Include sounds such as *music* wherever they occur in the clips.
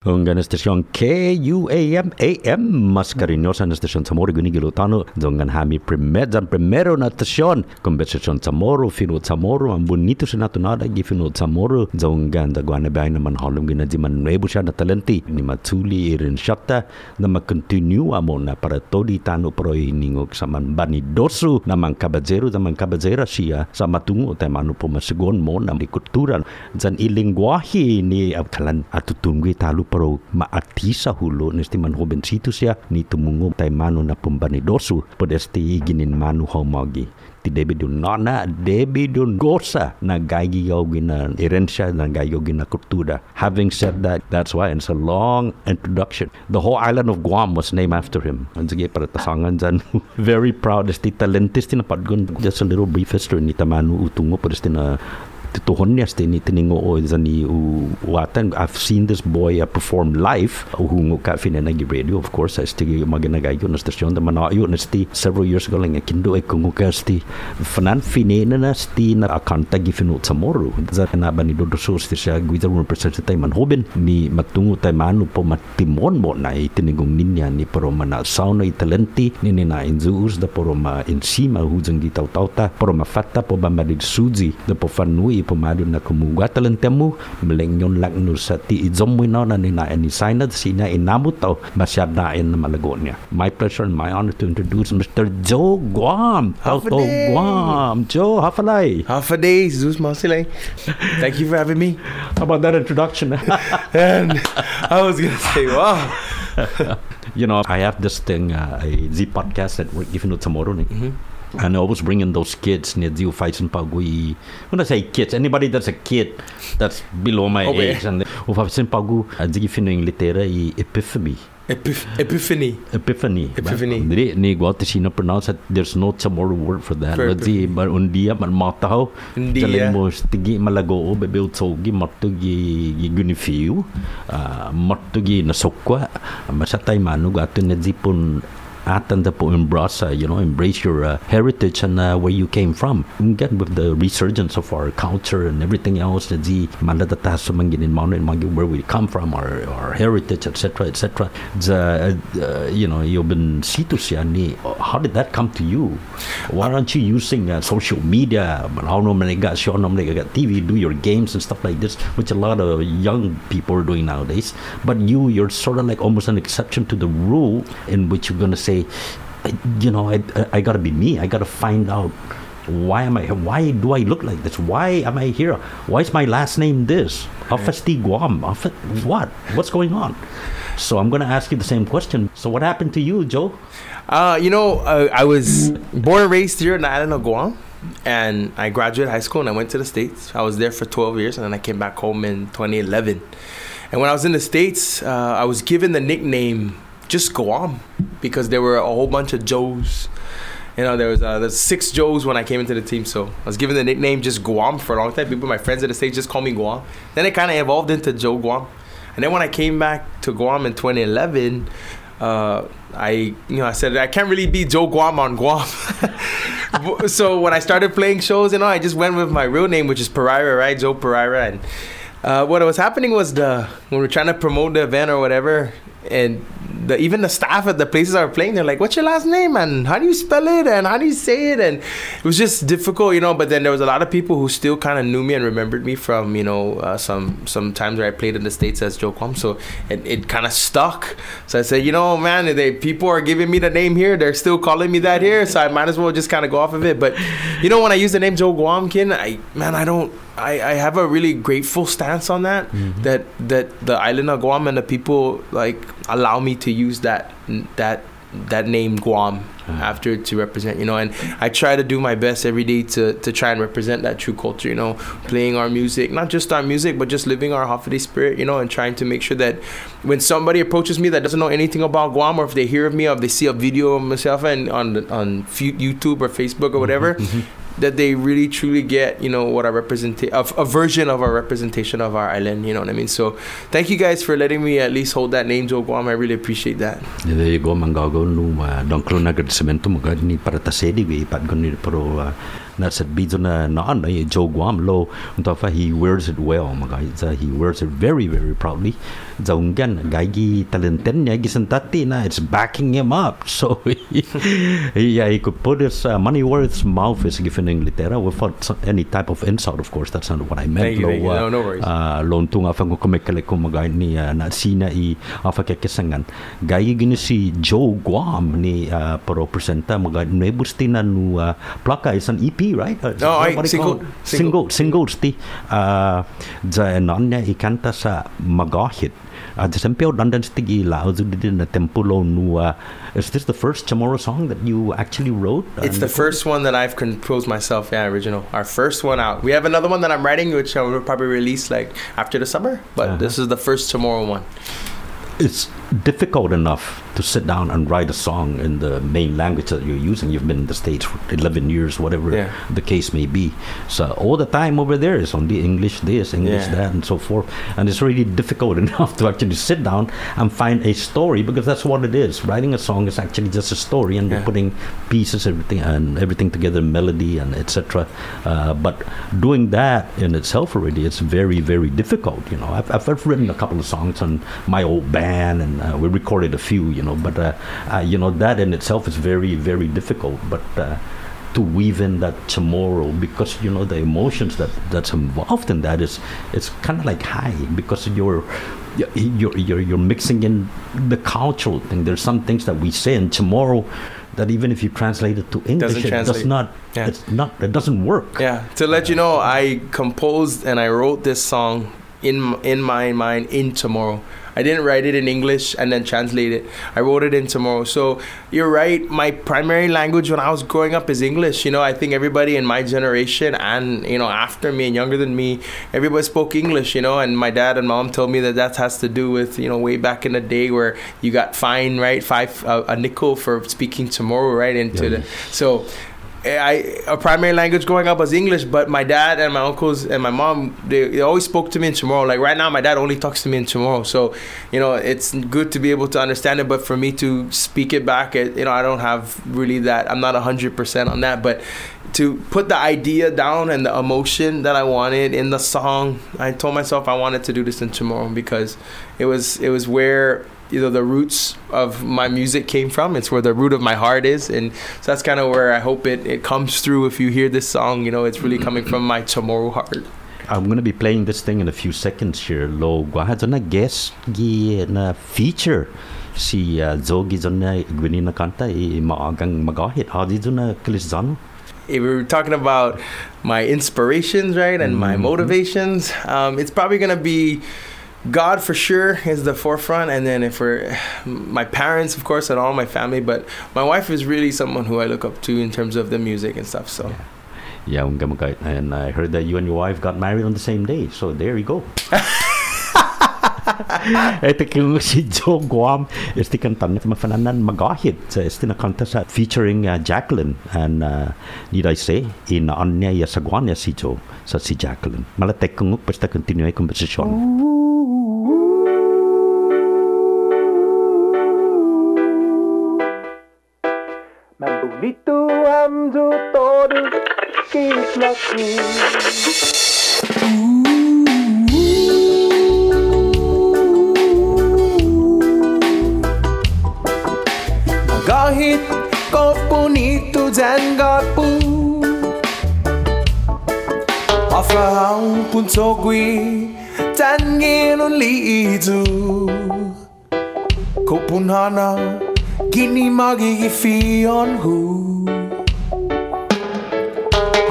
Unga na stasyon KUAM AM mas karinyosa na stasyon Samoro guni gilutano dongan hami primed dan primero na stasyon konversasyon Samoro finod Samoro ang bonito sa nato nada gi finod Samoro dongan da gwana bay naman halum gina di man nuevo siya na talenti. Ni matuli irin syata na makontinue amo na para todi tano pro iningog sa man bani dosu. Na man kabadzero da man kabadzera siya sa matungo tay manu po masigon mo na kultura dan ilingwahi ni abkalan atutungwi talo pero maartisa hulo nesti man jovencito siya ni tumungo tay mano na pumbanidoso podesti ginin mano homagi ti debi dun nana debi dun gosa na gaigi gina erensya na gaigi gina kultura having said that that's why it's a long introduction. The whole island of Guam was named after him. And sige para tasangan dyan *laughs* very proud esti talentis tinapadgon just a little brief history ni tamano utungo podesti na niya sti ni tiningo o zani u watan I've seen this boy uh, perform live uhungo ka fina nagi radio of course sti maganagayo na stasyon da manayo na sti several years ago lang kindo ay kungo ka sti fanan fine na sti na akanta gi fino sa moro za na ba ni dodo so sti siya gwida mo percent tay man hoben ni matungo tay manu po matimon mo na itiningong ninya ni pero mana sauna italenti ni ni na inzuus da pero ma insima hujang di tau tau ta mafatta po ba madid suji da po fanui pemadu na kumuga talan temu melengyon lak nu sa ti izom mo na ni na ni sign inamu tau masyad na in malago niya my pleasure and my honor to introduce Mr. Joe Guam Half a Tau day. Guam Joe a day, Zeus Masilay. Thank you for having me. how about that introduction *laughs* And I was gonna say, wow. *laughs* you know I have this thing uh, a Z podcast that we're giving it tomorrow ni And always bring in those kids Fights and Pagu. When I say kids, anybody that's a kid that's below my Okay. age. And of and Pagu, Zigi Fining Litera i Epiphany. Epiph- Epiphany. Epiphany. Epiphany. Hindi, ni gwate sina pronounce it. There's no Chamorro word for that. For But di, but undia, man mataw. Undia. Jalin mo, stigi malago, bebe utsogi, matugi, gunifiu, uh, matugi nasukwa. Masatay manu, zipon atan da po embrace, you know, embrace your uh, heritage and uh, where you came from. Again, with the resurgence of our culture and everything else, and mangi where we come from, our, our heritage, etc., etc. The, you know, you've been situs yan ni. How did that come to you? Why aren't you using uh, social media? How TV, do your games and stuff like this, which a lot of young people are doing nowadays. But you, you're sort of like almost an exception to the rule in which you're gonna say, You know, I, I gotta be me. I gotta find out why am I here? Why do I look like this? Why am I here? Why is my last name this? Afasti Guam. What? What's going on? So I'm gonna ask you the same question. So what happened to you, Joe? Uh, you know, uh, I was born and raised here in the island of Guam. And I graduated high school and I went to the States. I was there for 12 years and then I came back home in 2011. And when I was in the States, uh, I was given the nickname just Guam because there were a whole bunch of Joes. You know, there was uh, there's six Joes when I came into the team, so I was given the nickname just Guam for a long time. People, my friends at the States, just call me Guam. Then it kind of evolved into Joe Guam, and then when I came back to Guam in 2011, uh, I you know I said I can't really be Joe Guam on Guam. *laughs* so when I started playing shows, you know, I just went with my real name, which is Pereira, right? Joe Pereira, and uh, what was happening was the when we are trying to promote the event or whatever, and the even the staff at the places I were playing, they're like, "What's your last name? And how do you spell it? And how do you say it?" And it was just difficult, you know. But then there was a lot of people who still kind of knew me and remembered me from you know uh, some some times where I played in the states as Joe Guam. So it, it kind of stuck. So I said, you know, man, they people are giving me the name here. They're still calling me that here, so I might as well just kind of go off of it. But you know, when I use the name Joe Guamkin, I man, I don't. I, I have a really grateful stance on that. Mm-hmm. That that the island of Guam and the people like allow me to use that that that name Guam uh-huh. after to represent, you know, and I try to do my best every day to, to try and represent that true culture, you know, playing our music, not just our music, but just living our Holiday spirit, you know, and trying to make sure that when somebody approaches me that doesn't know anything about Guam, or if they hear of me, or if they see a video of myself and on on YouTube or Facebook or whatever, mm-hmm. That they really truly get, you know, what our represent a, a version of our representation of our island, you know what I mean? So thank you guys for letting me at least hold that name, Joe Guam. I really appreciate that. There you go, manggago no uh, don klo na agradecimento mo ni para ta sedi we pat gon ni pero uh, That's it. Bidzo na naan na Joe Guam lo. Unta fa he wears it well, mga guys. He wears it very very proudly. Zaunggan gaigi talenten niya gisantati na it's backing him up. *laughs* So he, yeah, he could put his uh, money where his mouth is given in litera without any type of insult. Of course, that's not what I meant. Thank you, thank you. No, no worries. Uh, lontung afa ko kumikalik ko mga ni uh, na sina i afa kekesangan. Gaigi gini si Joe Guam ni uh, pro presenta mga nebusti na nu uh, plaka is an Right? Uh, No, ay, what do you single- single. single uh, za non niya ikanta sa magahit uh, the sempio dandan stigi din na tempulo nu uh, is this the first Chamorro song that you actually wrote It's the first one that I've composed myself. Yeah, original. Our first one out. We have another one that I'm writing, which I will probably release like after the summer. But Uh-huh. this is the first Chamorro one. it's difficult enough to sit down and write a song in the main language that you're using. You've been in the States for 11 years, whatever Yeah. the case may be. So all the time over there is only English this, English Yeah. that, and so forth. And it's really difficult *laughs* enough to actually sit down and find a story because that's what it is. Writing a song is actually just a story, and you're putting pieces, everything, and everything together, melody and etc. Uh, but doing that in itself already, it's very, very difficult. You know, I've, I've I've written a couple of songs on my old band, and uh, we recorded a few. You know, but uh, uh, you know that in itself is very, very difficult. But uh, to weave in that Chamorro because you know the emotions that that's involved in that is it's kind of like high because you're you're, you're you're mixing in the cultural thing there's some things that we say in Chamorro that even if you translate it to english it does not. Yeah. it's not it doesn't work Yeah. To let you know, I composed and I wrote this song in in my mind in Chamorro. I didn't write it in English and then translate it. I wrote it in Chamorro. So you're right. My primary language when I was growing up is English. You know, I think everybody in my generation and you know after me and younger than me, everybody spoke English. You know, and my dad and mom told me that that has to do with you know way back in the day where you got fined right five uh, a nickel for speaking Chamorro right into Yeah. the so. I a primary language growing up was English, but my dad and my uncles and my mom they, they always spoke to me in Chamorro. Like right now, my dad only talks to me in Chamorro, so you know it's good to be able to understand it. But for me to speak it back, it, you know, I don't have really that. I'm not hundred percent on that, but to put the idea down and the emotion that I wanted in the song, I told myself I wanted to do this in Chamorro because it was it was where you know the roots of my music came from it's where the root of my heart is and so that's kind of where i hope it, it comes through if you hear this song you know it's really coming from my Chamorro heart I'm going to be playing this thing in a few seconds here. Lo gwaha na guest gi na feature si uh, Zogi na gwini na kanta i maagang magahit. Adi na kilisano. if we were talking about my inspirations right and my Mhm. motivations um, it's probably gonna be God for sure is the forefront, and then if we're my parents, of course, and all my family, but my wife is really someone who I look up to in terms of the music and stuff. So Yeah, magahit. And I heard that you and your wife got married on the same day. So there you go. *laughs* *laughs* Ito kung si Joe Guam. Este kantang mafananan magahit sa este na kanta sa featuring uh, Jacqueline. And uh, need I say in anya ya sagwan ya si Joe sa si Jacqueline. Malatek kung pesta continue ay konversasyon Mambulito amdo todos kislaku componitos en gapu. Afahang punsogwi, tangin liizu. Kopunhana, gini magigifion hu.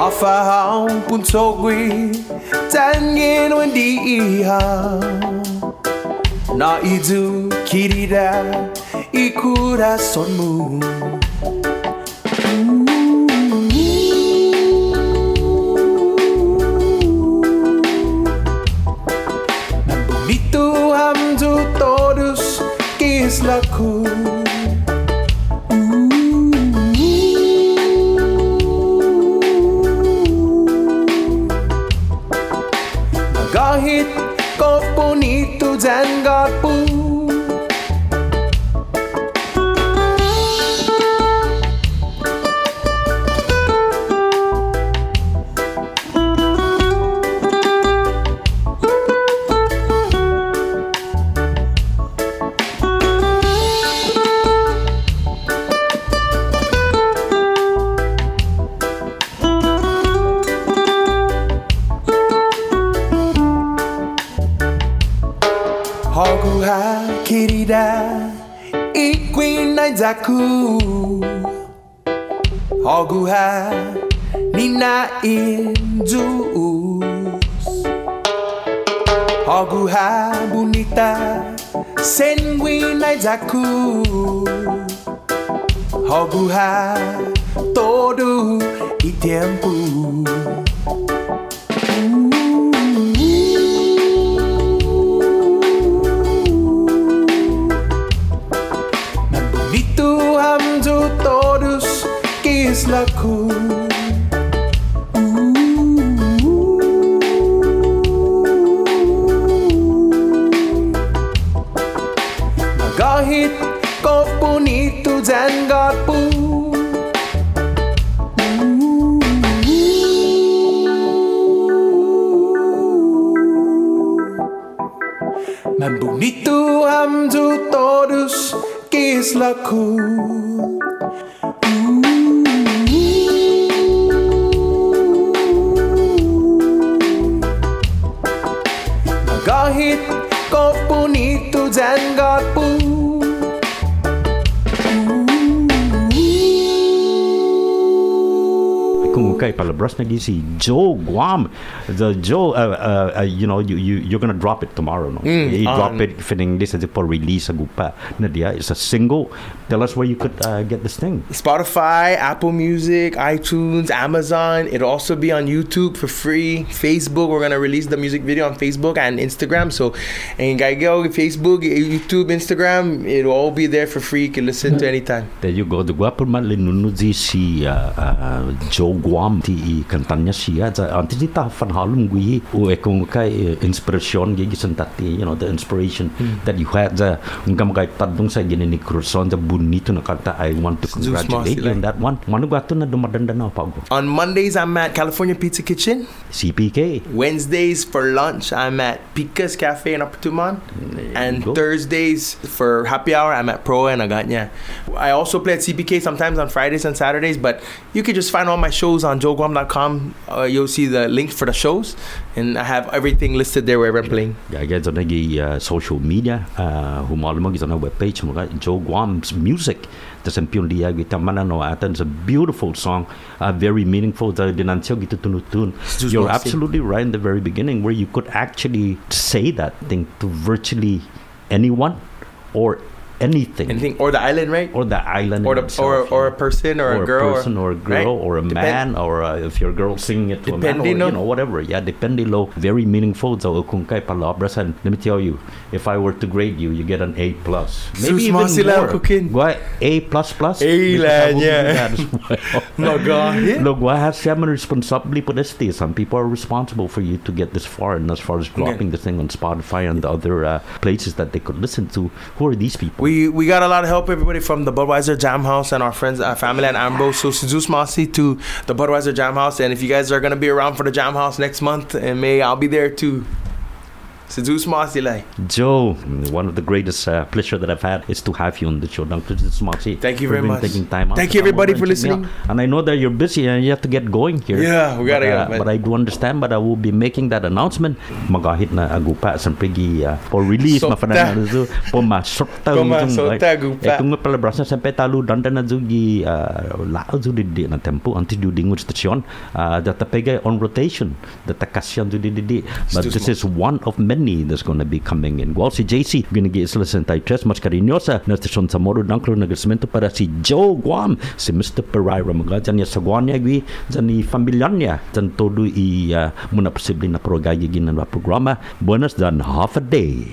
Afahang punsogwi, tangin liihan. Naizu kirira, ikura sonmu. Kislaku Kahit Iquina Zaku Oguha Nina Injus Oguha bonita Senguina Zaku Oguha todo e tempo is laku. Kahit ko punito dyan gapo Mambunito hamdu todus kislaku Mambunito hamdu todus bonito dan gapu kay palabras na si Joe Guam. The Joe, uh, uh, uh, you know, you, you, you're gonna drop it tomorrow, no? Mm, you drop um, it, feeling this as for release sa gupa na. It's a single. Tell us where you could uh, get this thing. Spotify, Apple Music, iTunes, Amazon. It'll also be on YouTube for free. Facebook, we're gonna release the music video on Facebook and Instagram. So, and go Facebook, YouTube, Instagram, it'll all be there for free. You can listen to anytime. There you go. The guwapo man linunod si uh, uh, Joe Guam ti i kantanya siya. Sa anti di ta fan halum gui o e kung kay uh, inspiration gi gisan tati, you know, the inspiration that you had sa ungkam kay tadung sa gini ni Cruzon sa bonito na kanta. I want to congratulate you on that one. Mano gato na dumadanda na pa go. On Mondays, I'm at California Pizza Kitchen. CPK. Wednesdays for lunch, I'm at Pika's Cafe in Upper Tumon. And go. Thursdays for happy hour, I'm at Pro and Aganya. I also play at CPK sometimes on Fridays and Saturdays, but you can just find all my shows on joeguam.com. Uh, you'll see the links for the shows, and I have everything listed there where I'm playing. Yeah, guys, on the uh, social media, uh, humalo mo on our webpage Joe Guam's music. Ang piyon liya kita manano atan is a beautiful song, uh, very meaningful. The dinansyo gitu tunutun. You're absolutely right in the very beginning where you could actually say that thing to virtually anyone or anything. Anything or the island, right? Or the island Or the or, itself, or a yeah. person or, a girl person or, a right? girl or a Depend- man or uh, if you're a girl singing it to a man or no? you know whatever yeah depende lo very meaningful so kung kay palabras and let me tell you if I were to grade you you get an A plus maybe even more kukin. Gwa, A plus plus A lang, I will do yeah. that as well. *laughs* Look, why has man responsibly po this? Some people are responsible for you to get this far, and as far as dropping this thing on Spotify and the other uh, places that they could listen to, who are these people? We we got a lot of help, everybody from the Budweiser Jam House and our friends, our family at Ambrose. So Zeus Mossy to the Budweiser Jam House, and if you guys are gonna be around for the Jam House next month in May, I'll be there too. Zeus Mossy, like. Joe, one of the greatest uh, pleasure that I've had is to have you on the show, Dr. Smarty. Thank you very much. Taking time Thank you, everybody, for listening. And I know that you're busy and you have to get going here. Yeah, we gotta but, go, uh, man. But I do understand, but I will be making that announcement. Magahit na agupa sa pigi uh, for release Sokta. mafana na zo po Po ujung, masokta, right? agupa. Eh kung palabras na sampai talu danda na zugi uh, lao zu di di na tempo anti du dingun station uh, that pega on rotation that kasyan zu di di but this is one of many that's going to be coming in. Well, si JC, ginagi sila sa tres mas karinyosa na stasyon sa Moro Danklo nagresmento para si Joe Guam, si Mr. Pereira. Mga dyan niya sa Guam niya, gwi, dyan ni familyan niya, dyan todo i uh, muna posible na prograya ginan na programa. Buenas dan half a day.